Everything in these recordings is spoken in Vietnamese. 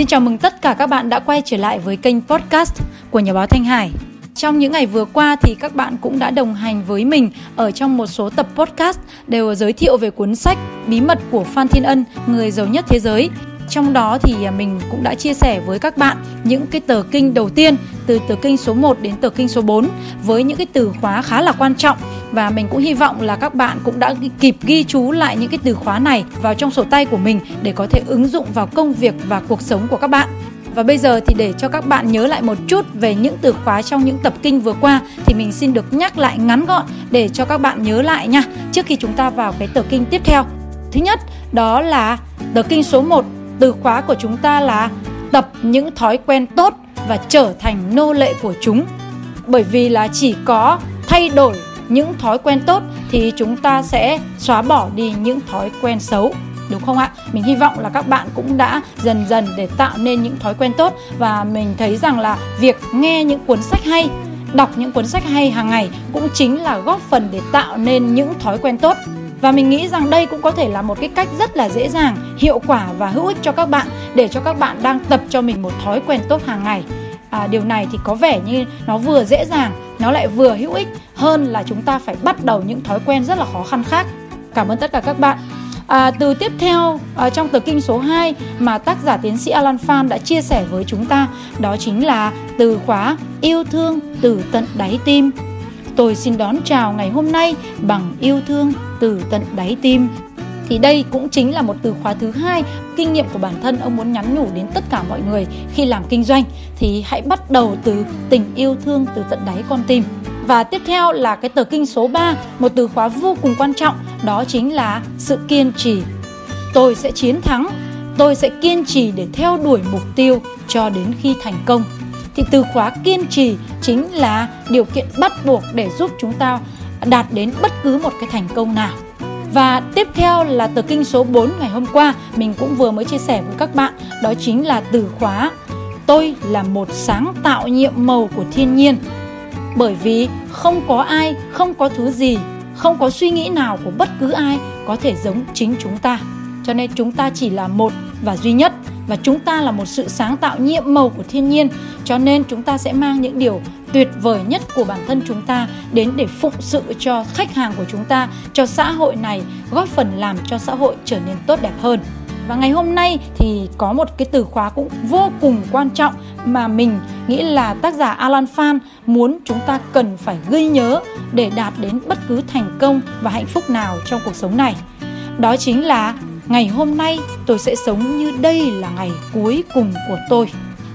Xin chào mừng tất cả các bạn đã quay trở lại với kênh podcast của nhà báo Thanh Hải. Trong những ngày vừa qua thì các bạn cũng đã đồng hành với mình ở trong một số tập podcast đều giới thiệu về cuốn sách Bí mật của Phan Thiên Ân, người giàu nhất thế giới. Trong đó thì à, mình cũng đã chia sẻ với các bạn những cái tờ kinh đầu tiên từ tờ kinh số 1 đến tờ kinh số 4 với những cái từ khóa khá là quan trọng và mình cũng hy vọng là các bạn cũng đã kịp ghi chú lại những cái từ khóa này vào trong sổ tay của mình để có thể ứng dụng vào công việc và cuộc sống của các bạn. Và bây giờ thì để cho các bạn nhớ lại một chút về những từ khóa trong những tập kinh vừa qua thì mình xin được nhắc lại ngắn gọn để cho các bạn nhớ lại nha trước khi chúng ta vào cái tờ kinh tiếp theo. Thứ nhất đó là tờ kinh số 1, từ khóa của chúng ta là tập những thói quen tốt và trở thành nô lệ của chúng. Bởi vì là chỉ có thay đổi những thói quen tốt thì chúng ta sẽ xóa bỏ đi những thói quen xấu đúng không ạ? Mình hy vọng là các bạn cũng đã dần dần để tạo nên những thói quen tốt và mình thấy rằng là việc nghe những cuốn sách hay, đọc những cuốn sách hay hàng ngày cũng chính là góp phần để tạo nên những thói quen tốt. Và mình nghĩ rằng đây cũng có thể là một cái cách rất là dễ dàng, hiệu quả và hữu ích cho các bạn để cho các bạn đang tập cho mình một thói quen tốt hàng ngày. À, điều này thì có vẻ như nó vừa dễ dàng, nó lại vừa hữu ích hơn là chúng ta phải bắt đầu những thói quen rất là khó khăn khác. Cảm ơn tất cả các bạn. À, từ tiếp theo à, trong tờ kinh số 2 mà tác giả tiến sĩ Alan Phan đã chia sẻ với chúng ta đó chính là từ khóa yêu thương từ tận đáy tim. Tôi xin đón chào ngày hôm nay bằng yêu thương từ tận đáy tim. Thì đây cũng chính là một từ khóa thứ hai kinh nghiệm của bản thân ông muốn nhắn nhủ đến tất cả mọi người khi làm kinh doanh thì hãy bắt đầu từ tình yêu thương từ tận đáy con tim. Và tiếp theo là cái tờ kinh số 3, một từ khóa vô cùng quan trọng, đó chính là sự kiên trì. Tôi sẽ chiến thắng, tôi sẽ kiên trì để theo đuổi mục tiêu cho đến khi thành công. Thì từ khóa kiên trì chính là điều kiện bắt buộc để giúp chúng ta đạt đến bất cứ một cái thành công nào. Và tiếp theo là tờ kinh số 4 ngày hôm qua mình cũng vừa mới chia sẻ với các bạn, đó chính là từ khóa Tôi là một sáng tạo nhiệm màu của thiên nhiên bởi vì không có ai không có thứ gì không có suy nghĩ nào của bất cứ ai có thể giống chính chúng ta. Cho nên chúng ta chỉ là một và duy nhất và chúng ta là một sự sáng tạo nhiệm màu của thiên nhiên. Cho nên chúng ta sẽ mang những điều tuyệt vời nhất của bản thân chúng ta đến để phụng sự cho khách hàng của chúng ta, cho xã hội này, góp phần làm cho xã hội trở nên tốt đẹp hơn và ngày hôm nay thì có một cái từ khóa cũng vô cùng quan trọng mà mình nghĩ là tác giả Alan Phan muốn chúng ta cần phải ghi nhớ để đạt đến bất cứ thành công và hạnh phúc nào trong cuộc sống này. Đó chính là, ngày hôm nay tôi sẽ sống như đây là ngày cuối cùng của tôi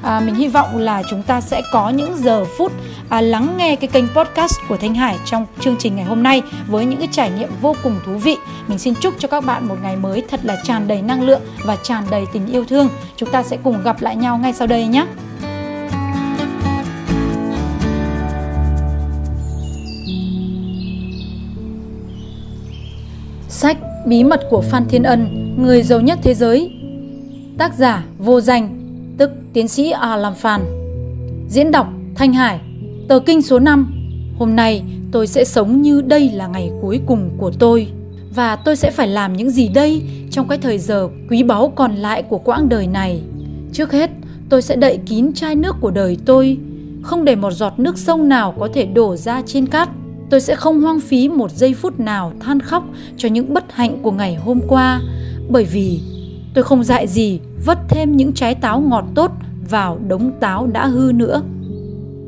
à, mình hy vọng là chúng ta sẽ có những giờ phút à, lắng nghe cái kênh podcast của Thanh Hải trong chương trình ngày hôm nay với những cái trải nghiệm vô cùng thú vị. Mình xin chúc cho các bạn một ngày mới thật là tràn đầy năng lượng và tràn đầy tình yêu thương. Chúng ta sẽ cùng gặp lại nhau ngay sau đây nhé. Sách Bí mật của Phan Thiên Ân, người giàu nhất thế giới Tác giả vô danh tiến sĩ A Lam Phan. Diễn đọc Thanh Hải, tờ kinh số 5. Hôm nay tôi sẽ sống như đây là ngày cuối cùng của tôi. Và tôi sẽ phải làm những gì đây trong cái thời giờ quý báu còn lại của quãng đời này. Trước hết, tôi sẽ đậy kín chai nước của đời tôi, không để một giọt nước sông nào có thể đổ ra trên cát. Tôi sẽ không hoang phí một giây phút nào than khóc cho những bất hạnh của ngày hôm qua, bởi vì tôi không dạy gì vất thêm những trái táo ngọt tốt vào đống táo đã hư nữa.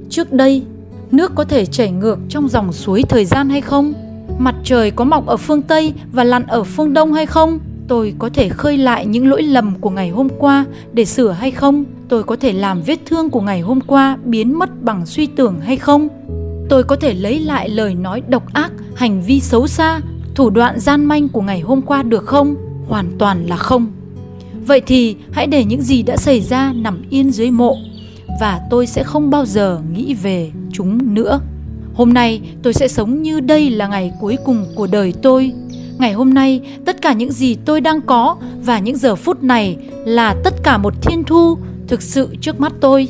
Trước đây, nước có thể chảy ngược trong dòng suối thời gian hay không? Mặt trời có mọc ở phương Tây và lặn ở phương Đông hay không? Tôi có thể khơi lại những lỗi lầm của ngày hôm qua để sửa hay không? Tôi có thể làm vết thương của ngày hôm qua biến mất bằng suy tưởng hay không? Tôi có thể lấy lại lời nói độc ác, hành vi xấu xa, thủ đoạn gian manh của ngày hôm qua được không? Hoàn toàn là không. Vậy thì hãy để những gì đã xảy ra nằm yên dưới mộ và tôi sẽ không bao giờ nghĩ về chúng nữa. Hôm nay tôi sẽ sống như đây là ngày cuối cùng của đời tôi. Ngày hôm nay, tất cả những gì tôi đang có và những giờ phút này là tất cả một thiên thu thực sự trước mắt tôi.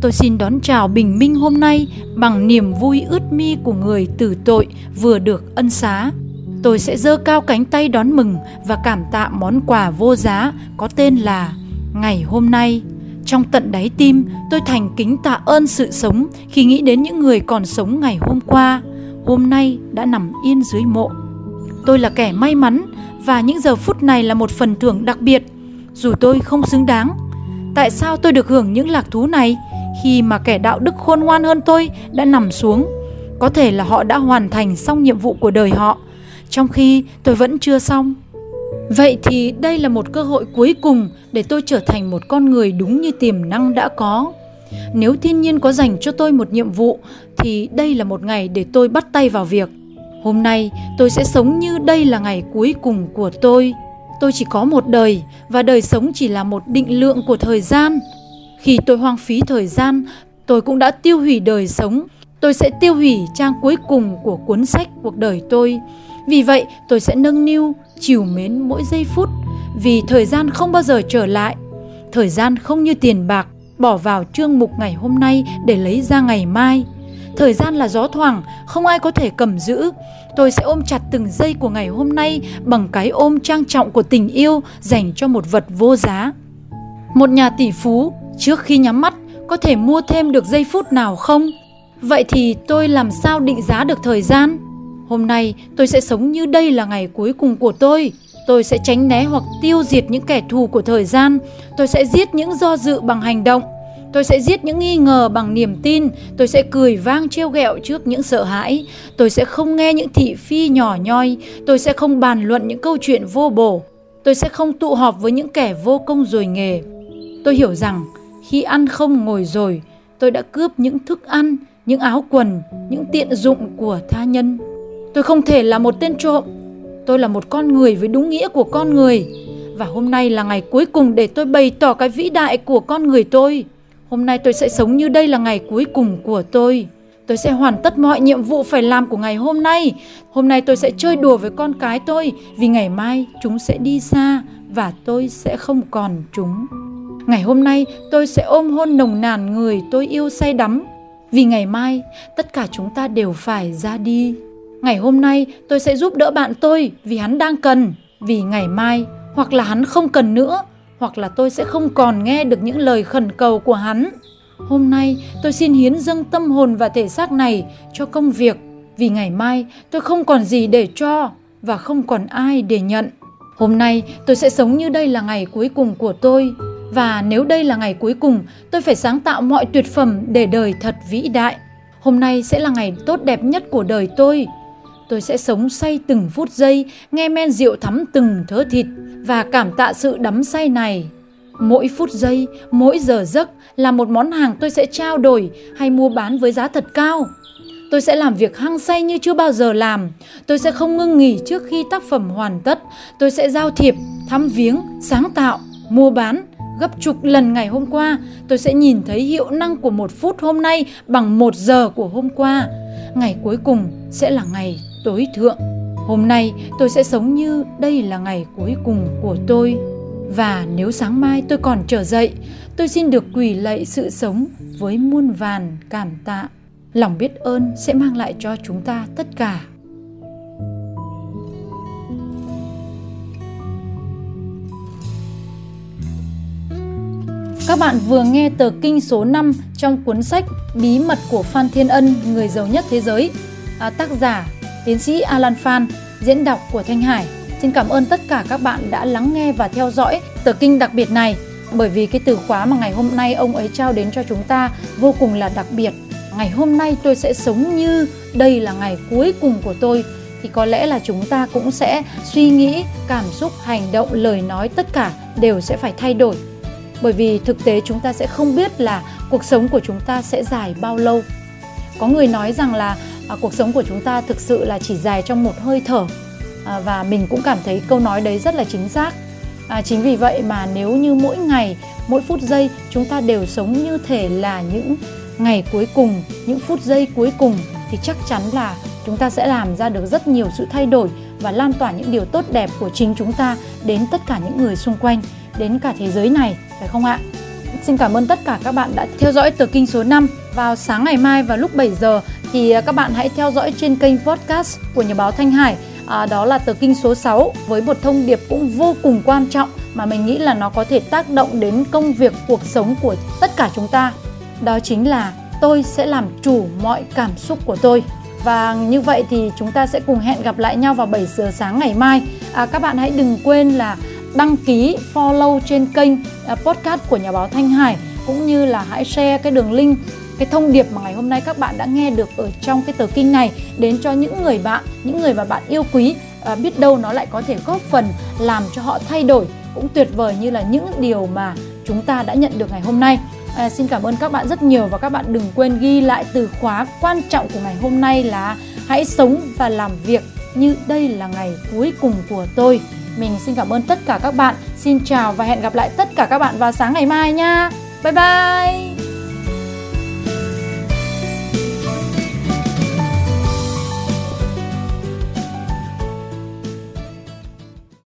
Tôi xin đón chào bình minh hôm nay bằng niềm vui ướt mi của người tử tội vừa được ân xá tôi sẽ giơ cao cánh tay đón mừng và cảm tạ món quà vô giá có tên là ngày hôm nay Trong tận đáy tim, tôi thành kính tạ ơn sự sống khi nghĩ đến những người còn sống ngày hôm qua, hôm nay đã nằm yên dưới mộ. Tôi là kẻ may mắn và những giờ phút này là một phần thưởng đặc biệt, dù tôi không xứng đáng. Tại sao tôi được hưởng những lạc thú này khi mà kẻ đạo đức khôn ngoan hơn tôi đã nằm xuống? Có thể là họ đã hoàn thành xong nhiệm vụ của đời họ, trong khi tôi vẫn chưa xong. Vậy thì đây là một cơ hội cuối cùng để tôi trở thành một con người đúng như tiềm năng đã có. Nếu thiên nhiên có dành cho tôi một nhiệm vụ thì đây là một ngày để tôi bắt tay vào việc. Hôm nay tôi sẽ sống như đây là ngày cuối cùng của tôi. Tôi chỉ có một đời và đời sống chỉ là một định lượng của thời gian. Khi tôi hoang phí thời gian, tôi cũng đã tiêu hủy đời sống. Tôi sẽ tiêu hủy trang cuối cùng của cuốn sách cuộc đời tôi. Vì vậy, tôi sẽ nâng niu, chiều mến mỗi giây phút vì thời gian không bao giờ trở lại. Thời gian không như tiền bạc bỏ vào chương mục ngày hôm nay để lấy ra ngày mai. Thời gian là gió thoảng, không ai có thể cầm giữ. Tôi sẽ ôm chặt từng giây của ngày hôm nay bằng cái ôm trang trọng của tình yêu dành cho một vật vô giá. Một nhà tỷ phú trước khi nhắm mắt có thể mua thêm được giây phút nào không? Vậy thì tôi làm sao định giá được thời gian? Hôm nay tôi sẽ sống như đây là ngày cuối cùng của tôi. Tôi sẽ tránh né hoặc tiêu diệt những kẻ thù của thời gian. Tôi sẽ giết những do dự bằng hành động. Tôi sẽ giết những nghi ngờ bằng niềm tin, tôi sẽ cười vang trêu ghẹo trước những sợ hãi, tôi sẽ không nghe những thị phi nhỏ nhoi, tôi sẽ không bàn luận những câu chuyện vô bổ, tôi sẽ không tụ họp với những kẻ vô công rồi nghề. Tôi hiểu rằng khi ăn không ngồi rồi, tôi đã cướp những thức ăn, những áo quần, những tiện dụng của tha nhân. Tôi không thể là một tên trộm, tôi là một con người với đúng nghĩa của con người. Và hôm nay là ngày cuối cùng để tôi bày tỏ cái vĩ đại của con người tôi. Hôm nay tôi sẽ sống như đây là ngày cuối cùng của tôi. Tôi sẽ hoàn tất mọi nhiệm vụ phải làm của ngày hôm nay. Hôm nay tôi sẽ chơi đùa với con cái tôi vì ngày mai chúng sẽ đi xa và tôi sẽ không còn chúng. Ngày hôm nay tôi sẽ ôm hôn nồng nàn người tôi yêu say đắm vì ngày mai tất cả chúng ta đều phải ra đi. Ngày hôm nay tôi sẽ giúp đỡ bạn tôi vì hắn đang cần, vì ngày mai hoặc là hắn không cần nữa hoặc là tôi sẽ không còn nghe được những lời khẩn cầu của hắn. Hôm nay tôi xin hiến dâng tâm hồn và thể xác này cho công việc vì ngày mai tôi không còn gì để cho và không còn ai để nhận. Hôm nay tôi sẽ sống như đây là ngày cuối cùng của tôi và nếu đây là ngày cuối cùng, tôi phải sáng tạo mọi tuyệt phẩm để đời thật vĩ đại. Hôm nay sẽ là ngày tốt đẹp nhất của đời tôi. Tôi sẽ sống say từng phút giây, nghe men rượu thắm từng thớ thịt và cảm tạ sự đắm say này. Mỗi phút giây, mỗi giờ giấc là một món hàng tôi sẽ trao đổi hay mua bán với giá thật cao. Tôi sẽ làm việc hăng say như chưa bao giờ làm. Tôi sẽ không ngưng nghỉ trước khi tác phẩm hoàn tất. Tôi sẽ giao thiệp, thăm viếng, sáng tạo, mua bán gấp chục lần ngày hôm qua. Tôi sẽ nhìn thấy hiệu năng của một phút hôm nay bằng một giờ của hôm qua. Ngày cuối cùng sẽ là ngày tối thượng. Hôm nay tôi sẽ sống như đây là ngày cuối cùng của tôi. Và nếu sáng mai tôi còn trở dậy, tôi xin được quỳ lạy sự sống với muôn vàn cảm tạ. Lòng biết ơn sẽ mang lại cho chúng ta tất cả. Các bạn vừa nghe tờ kinh số 5 trong cuốn sách Bí mật của Phan Thiên Ân, người giàu nhất thế giới. À, tác giả tiến sĩ Alan Phan, diễn đọc của Thanh Hải. Xin cảm ơn tất cả các bạn đã lắng nghe và theo dõi tờ kinh đặc biệt này bởi vì cái từ khóa mà ngày hôm nay ông ấy trao đến cho chúng ta vô cùng là đặc biệt. Ngày hôm nay tôi sẽ sống như đây là ngày cuối cùng của tôi thì có lẽ là chúng ta cũng sẽ suy nghĩ, cảm xúc, hành động, lời nói tất cả đều sẽ phải thay đổi. Bởi vì thực tế chúng ta sẽ không biết là cuộc sống của chúng ta sẽ dài bao lâu. Có người nói rằng là à, cuộc sống của chúng ta thực sự là chỉ dài trong một hơi thở. À, và mình cũng cảm thấy câu nói đấy rất là chính xác. À, chính vì vậy mà nếu như mỗi ngày mỗi phút giây chúng ta đều sống như thể là những ngày cuối cùng những phút giây cuối cùng thì chắc chắn là chúng ta sẽ làm ra được rất nhiều sự thay đổi và lan tỏa những điều tốt đẹp của chính chúng ta đến tất cả những người xung quanh đến cả thế giới này phải không ạ? Xin cảm ơn tất cả các bạn đã theo dõi tờ kinh số 5 vào sáng ngày mai vào lúc 7 giờ. Thì à, các bạn hãy theo dõi trên kênh podcast của nhà báo Thanh Hải. À, đó là tờ kinh số 6 với một thông điệp cũng vô cùng quan trọng mà mình nghĩ là nó có thể tác động đến công việc cuộc sống của tất cả chúng ta. Đó chính là tôi sẽ làm chủ mọi cảm xúc của tôi. Và như vậy thì chúng ta sẽ cùng hẹn gặp lại nhau vào 7 giờ sáng ngày mai. À, các bạn hãy đừng quên là đăng ký follow trên kênh à, podcast của nhà báo Thanh Hải. Cũng như là hãy share cái đường link cái thông điệp mà ngày hôm nay các bạn đã nghe được ở trong cái tờ kinh này đến cho những người bạn những người mà bạn yêu quý. À, biết đâu nó lại có thể góp phần làm cho họ thay đổi. Cũng tuyệt vời như là những điều mà chúng ta đã nhận được ngày hôm nay. À, xin cảm ơn các bạn rất nhiều và các bạn đừng quên ghi lại từ khóa quan trọng của ngày hôm nay là hãy sống và làm việc như đây là ngày cuối cùng của tôi. Mình xin cảm ơn tất cả các bạn. Xin chào và hẹn gặp lại tất cả các bạn vào sáng ngày mai nha. Bye bye.